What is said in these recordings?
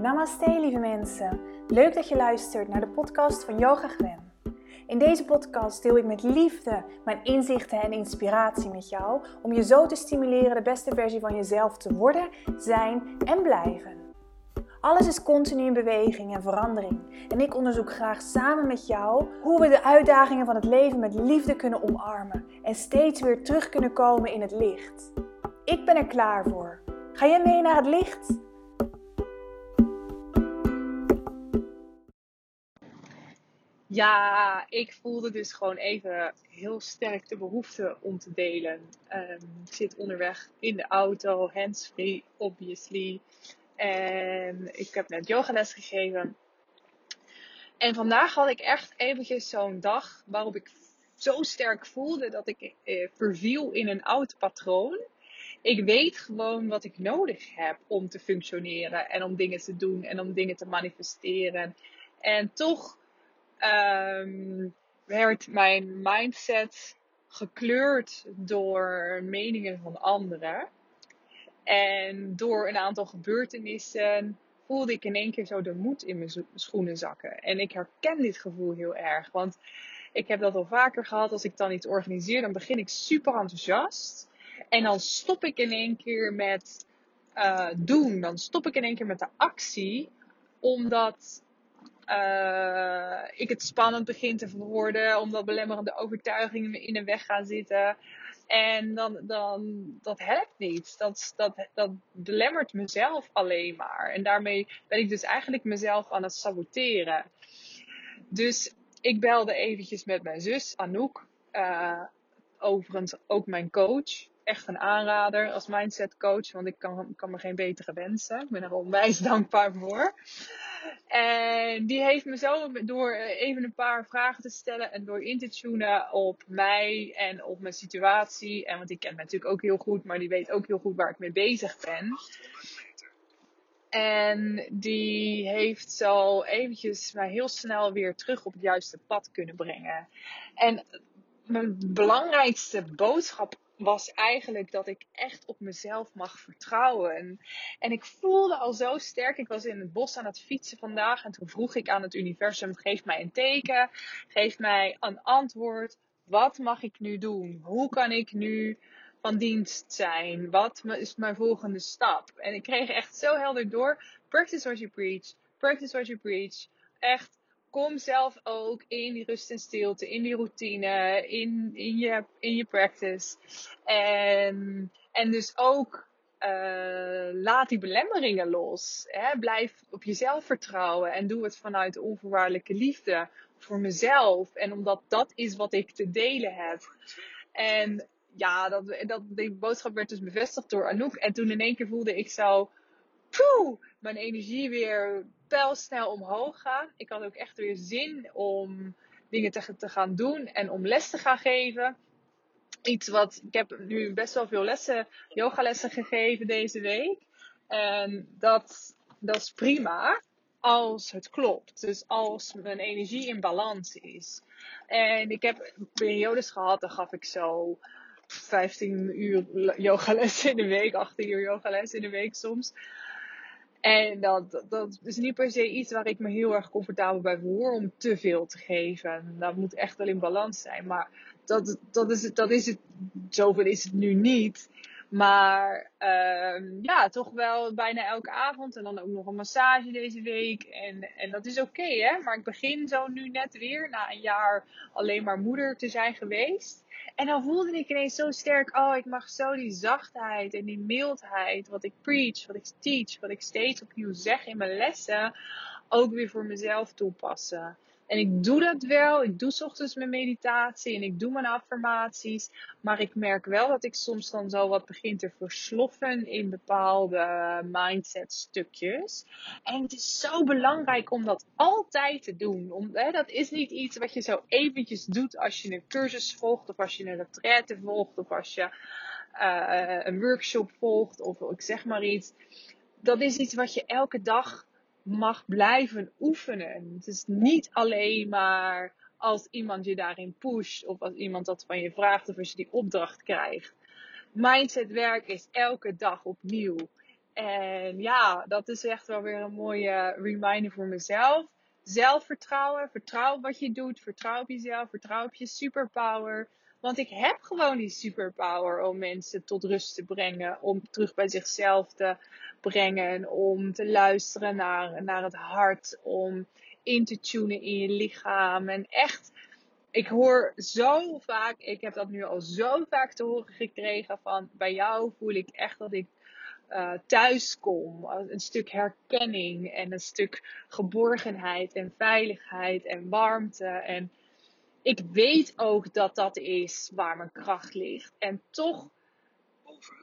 Namaste lieve mensen. Leuk dat je luistert naar de podcast van Yoga Gwen. In deze podcast deel ik met liefde mijn inzichten en inspiratie met jou om je zo te stimuleren de beste versie van jezelf te worden, zijn en blijven. Alles is continu in beweging en verandering. En ik onderzoek graag samen met jou hoe we de uitdagingen van het leven met liefde kunnen omarmen en steeds weer terug kunnen komen in het licht. Ik ben er klaar voor. Ga jij mee naar het licht? Ja, ik voelde dus gewoon even heel sterk de behoefte om te delen. Ehm, ik zit onderweg in de auto, hands-free, obviously. En ik heb net yogales gegeven. En vandaag had ik echt eventjes zo'n dag waarop ik zo sterk voelde dat ik eh, verviel in een oud patroon. Ik weet gewoon wat ik nodig heb om te functioneren en om dingen te doen en om dingen te manifesteren. En toch um, werd mijn mindset gekleurd door meningen van anderen. En door een aantal gebeurtenissen voelde ik in één keer zo de moed in mijn schoenen zakken. En ik herken dit gevoel heel erg. Want ik heb dat al vaker gehad. Als ik dan iets organiseer, dan begin ik super enthousiast. En dan stop ik in één keer met uh, doen. Dan stop ik in één keer met de actie. Omdat uh, ik het spannend begin te worden. Omdat belemmerende overtuigingen me in de weg gaan zitten. En dan, dan, dat helpt niet. Dat, dat, dat belemmert mezelf alleen maar. En daarmee ben ik dus eigenlijk mezelf aan het saboteren. Dus ik belde eventjes met mijn zus Anouk. Uh, overigens ook mijn coach. Echt een aanrader als mindset coach. Want ik kan, kan me geen betere wensen. Ik ben er onwijs dankbaar voor. En die heeft me zo door eh, even een paar vragen te stellen en door in te tunen op mij en op mijn situatie. En want die kent me natuurlijk ook heel goed, maar die weet ook heel goed waar ik mee bezig ben. En die heeft zo eventjes mij heel snel weer terug op het juiste pad kunnen brengen. En mijn belangrijkste boodschap was eigenlijk dat ik echt op mezelf mag vertrouwen. En, ik voelde al zo sterk. Ik was in het bos aan het fietsen vandaag. En toen vroeg ik aan het universum: geef mij een teken. Geef mij een antwoord. Wat mag ik nu doen? Hoe kan ik nu van dienst zijn? Wat is mijn volgende stap? En ik kreeg echt zo helder door: practice what you preach. Practice what you preach. Echt kom zelf ook in die rust en stilte, in die routine, in, in, je, in je practice. En, en dus ook uh, laat die belemmeringen los. Hè? Blijf op jezelf vertrouwen en doe het vanuit onvoorwaardelijke liefde voor mezelf. En omdat dat is wat ik te delen heb. En ja, dat, dat, die boodschap werd dus bevestigd door Anouk. En toen in één keer voelde ik zo, mijn energie weer pijlsnel omhoog gaan. Ik had ook echt weer zin om dingen te, te gaan doen en om les te gaan geven. Iets wat, ik heb nu best wel veel lessen, yogalessen gegeven deze week. En dat, dat is prima als het klopt. Dus als mijn energie in balans is. En ik heb periodes gehad, dan gaf ik zo 15 uur yogales in de week, 18 uur yogales in de week soms. En dat, dat is niet per se iets waar ik me heel erg comfortabel bij voel om te veel te geven. Dat moet echt wel in balans zijn. Maar dat, dat, is, het, dat is het, zoveel is het nu niet. Maar uh, ja, toch wel bijna elke avond. En dan ook nog een massage deze week. En, en dat is oké, hè. Maar ik begin zo nu net weer, na een jaar alleen maar moeder te zijn geweest. En dan voelde ik ineens zo sterk, oh, ik mag zo die zachtheid en die mildheid, wat ik preach, wat ik teach, wat ik steeds opnieuw zeg in mijn lessen, ook weer voor mezelf toepassen. En ik doe dat wel. Ik doe ochtends mijn meditatie en ik doe mijn affirmaties. Maar ik merk wel dat ik soms dan zo wat begin te versloffen in bepaalde mindset stukjes. En het is zo belangrijk om dat altijd te doen. Om, hè, dat is niet iets wat je zo eventjes doet als je een cursus volgt of als je een retraite volgt of als je uh, een workshop volgt of ik zeg maar iets. Dat is iets wat je elke dag mag blijven oefenen. Het is niet alleen maar als iemand je daarin pusht of als iemand dat van je vraagt of als je die opdracht krijgt. Mindsetwerk is elke dag opnieuw. En ja, dat is echt wel weer een mooie reminder voor mezelf. Zelfvertrouwen, vertrouw op wat je doet, vertrouw op jezelf, vertrouw op je superpower. Want ik heb gewoon die superpower om mensen tot rust te brengen, om terug bij zichzelf te brengen, om te luisteren naar, naar het hart, om in te tunen in je lichaam. En echt, ik hoor zo vaak, ik heb dat nu al zo vaak te horen gekregen van bij jou voel ik echt dat ik uh, thuis kom. Een stuk herkenning en een stuk geborgenheid en veiligheid en warmte. En ik weet ook dat dat is waar mijn kracht ligt. En toch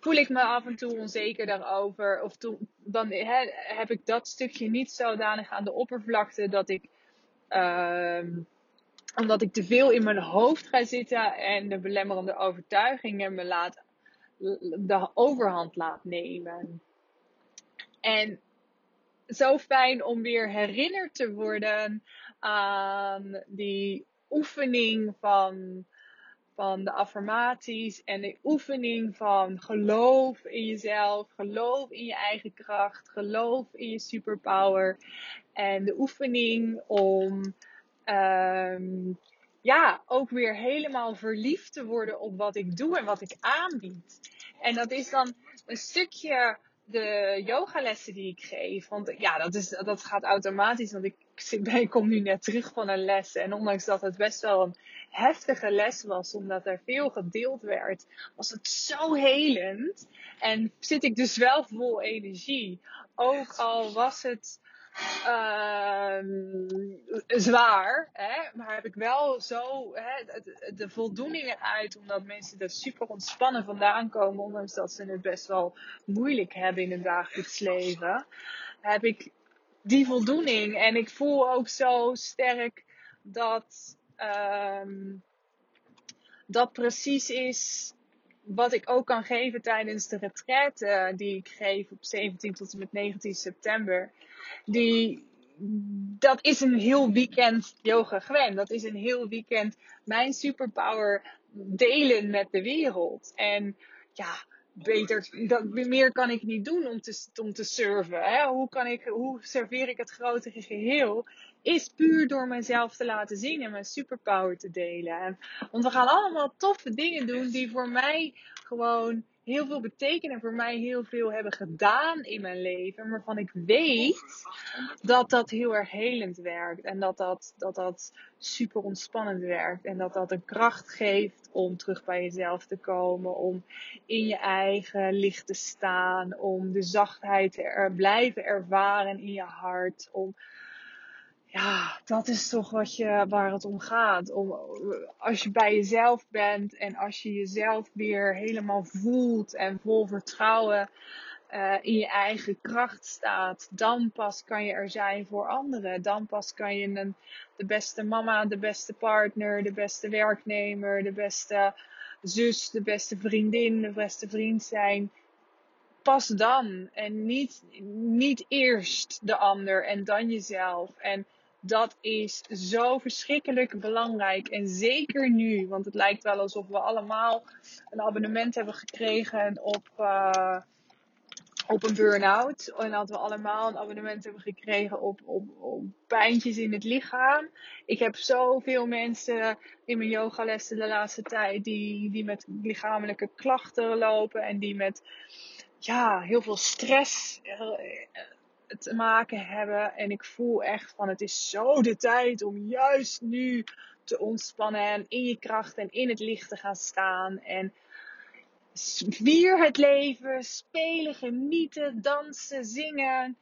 voel ik me af en toe onzeker daarover. Of dan heb ik dat stukje niet zodanig aan de oppervlakte dat ik. Uh, omdat ik te veel in mijn hoofd ga zitten en de belemmerende overtuigingen me laat, de overhand laat nemen. En zo fijn om weer herinnerd te worden aan die oefening van, van de affirmaties en de oefening van geloof in jezelf, geloof in je eigen kracht, geloof in je superpower. En de oefening om um, ja, ook weer helemaal verliefd te worden op wat ik doe en wat ik aanbied. En dat is dan een stukje de yogalessen die ik geef. Want ja, dat, is, dat gaat automatisch. Want ik, ik kom nu net terug van een les. En ondanks dat het best wel een heftige les was, omdat er veel gedeeld werd, was het zo helend. En zit ik dus wel vol energie. Ook al was het uh, zwaar. Hè? Maar heb ik wel zo hè, de, de voldoening eruit. Omdat mensen er super ontspannen vandaan komen. Ondanks dat ze het best wel moeilijk hebben in het dagelijks leven. Heb ik die voldoening. En ik voel ook zo sterk dat uh, dat precies is wat ik ook kan geven tijdens de retraite die ik geef op 17 tot en met 19 september die, dat is een heel weekend yoga Gwen. Dat is een heel weekend mijn superpower delen met de wereld. En ja, beter, dat, meer kan ik niet doen om te, om te surfen. Hè? Hoe, kan ik, hoe serveer ik het grotere geheel? Is puur door mezelf te laten zien en mijn superpower te delen. En, want we gaan allemaal toffe dingen doen die voor mij gewoon heel veel betekenen voor mij heel veel hebben gedaan in mijn leven. Waarvan ik weet dat dat heel erg werkt. En dat dat, dat, dat super ontspannend werkt. En dat dat een kracht geeft om terug bij jezelf te komen. Om in je eigen licht te staan. Om de zachtheid te er, blijven ervaren in je hart. Om ja, dat is toch wat je, waar het om gaat. Om, als je bij jezelf bent en als je jezelf weer helemaal voelt en vol vertrouwen uh, in je eigen kracht staat, dan pas kan je er zijn voor anderen. Dan pas kan je een, de beste mama, de beste partner, de beste werknemer, de beste zus, de beste vriendin, de beste vriend zijn pas dan. En niet, niet eerst de ander en dan jezelf. En dat is zo verschrikkelijk belangrijk. En zeker nu, want het lijkt wel alsof we allemaal een abonnement hebben gekregen op, uh, op een burn-out. En dat we allemaal een abonnement hebben gekregen op, op, op pijntjes in het lichaam. Ik heb zoveel mensen in mijn yogalessen de laatste tijd die, die met lichamelijke klachten lopen en die met ja, heel veel stress te maken hebben. En ik voel echt van het is zo de tijd om juist nu te ontspannen en in je kracht en in het licht te gaan staan. En vier het leven, spelen, genieten, dansen, zingen.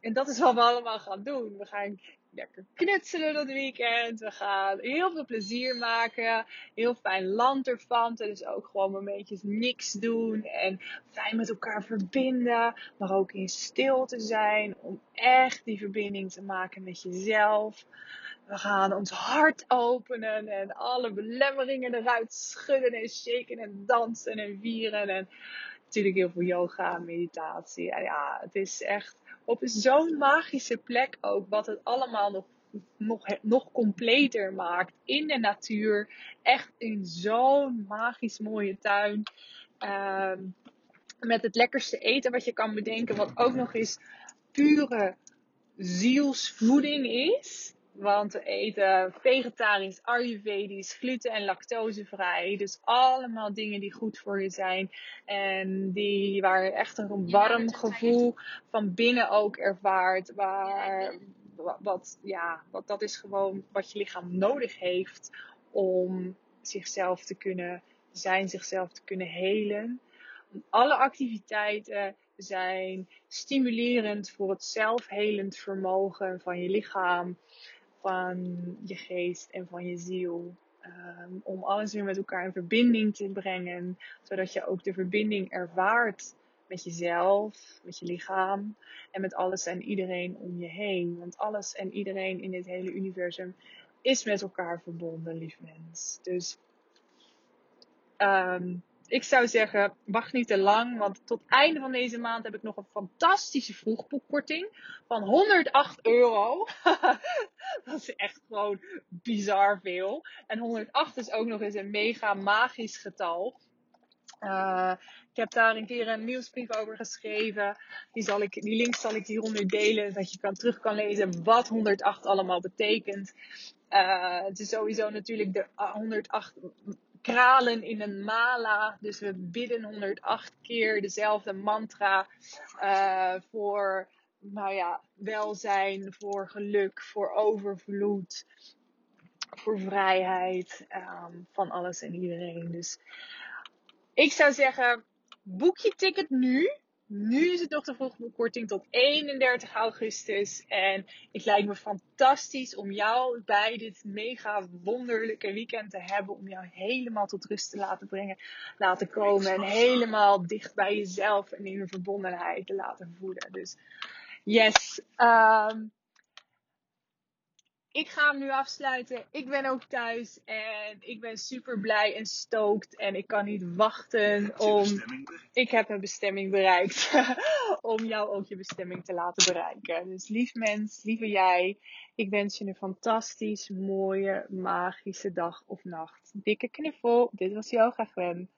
En dat is wat we allemaal gaan doen. We gaan lekker knutselen dat weekend. We gaan heel veel plezier maken. Heel fijn land ervan. Dus ook gewoon momentjes niks doen. En fijn met elkaar verbinden. Maar ook in stilte zijn. Om echt die verbinding te maken met jezelf. We gaan ons hart openen en alle belemmeringen eruit schudden en shaken en dansen en vieren. En natuurlijk heel veel yoga meditatie. En ja, het is echt op zo'n magische plek ook, wat het allemaal nog, nog, nog completer maakt. In de natuur, echt in zo'n magisch mooie tuin. Um, met het lekkerste eten wat je kan bedenken. Wat ook nog eens pure zielsvoeding is. Want we eten vegetarisch, ayurvedisch, gluten- en lactosevrij. Dus allemaal dingen die goed voor je zijn. En die, waar je echt een warm gevoel van binnen ook ervaart. Waar, wat, ja, wat, dat is gewoon wat je lichaam nodig heeft om zichzelf te kunnen zijn, zichzelf te kunnen helen. Alle activiteiten zijn stimulerend voor het zelfhelend vermogen van je lichaam van je geest en van je ziel. Ehm, om alles weer met elkaar in verbinding te brengen, zodat je ook de verbinding ervaart met jezelf, met je lichaam en met alles en iedereen om je heen. Want alles en iedereen in dit hele universum is met elkaar verbonden, lief mens. Dus um, ik zou zeggen, wacht niet te lang. Want tot einde van deze maand heb ik nog een fantastische vroegboekkorting van 108 euro. dat is echt gewoon bizar veel. En 108 is ook nog eens een mega magisch getal. Uh, ik heb daar een keer een nieuwsbrief over geschreven. Die, zal ik, die link zal ik hieronder delen. Dat je kan, terug kan lezen wat 108 allemaal betekent. Uh, het is sowieso natuurlijk de 108 kralen in een mala. Dus we bidden 108 keer dezelfde mantra uh, voor nou ja, welzijn, voor geluk, voor overvloed, voor vrijheid um, van alles en iedereen. Dus ik zou zeggen, boek je ticket nu. Nu is het nog de vroegboekkorting tot 31 augustus. En het lijkt me fantastisch om jou bij dit mega wonderlijke weekend te hebben. Om jou helemaal tot rust te laten brengen, laten komen. En helemaal dicht bij jezelf en in een verbondenheid te laten voelen. Dus yes. Um, ik ga hem nu afsluiten. Ik ben ook thuis en ik ben super blij en stoked. En ik kan niet wachten om. Ik heb mijn bestemming bereikt. om jou ook je bestemming te laten bereiken. Dus lief mens, lieve jij. Ik wens je een fantastisch mooie, magische dag of nacht. Dikke knuffel. Dit was Yoga Gwen.